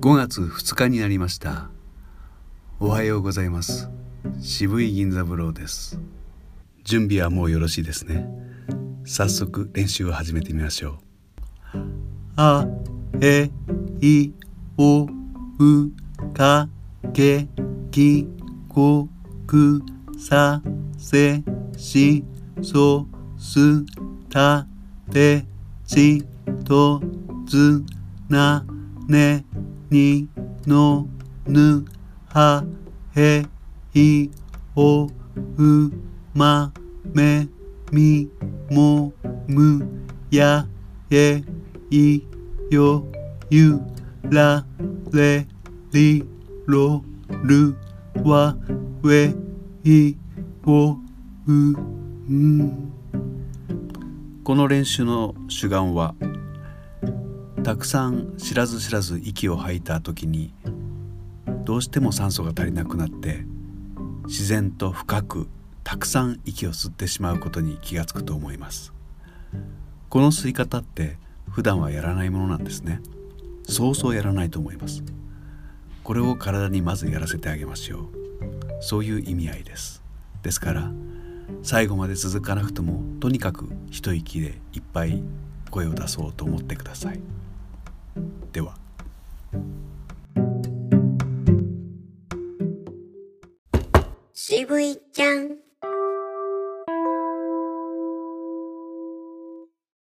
5月2日になりました。おはようございます。渋い銀座ブローです。準備はもうよろしいですね。早速練習を始めてみましょう。あえいおうかけきこくさせしそすたてちとつなねにのぬはへいおうまめみもむやえいよゆられりろるわえいおう。んこの練習の主眼はたくさん知らず知らず息を吐いた時にどうしても酸素が足りなくなって自然と深くたくさん息を吸ってしまうことに気がつくと思います。この吸い方って普段はやらないものなんですね。そうそうやらないと思います。これを体にまずやらせてあげましょう。そういう意味合いです。ですから最後まで続かなくてもとにかく一息でいっぱい声を出そうと思ってください。では。渋いちゃん。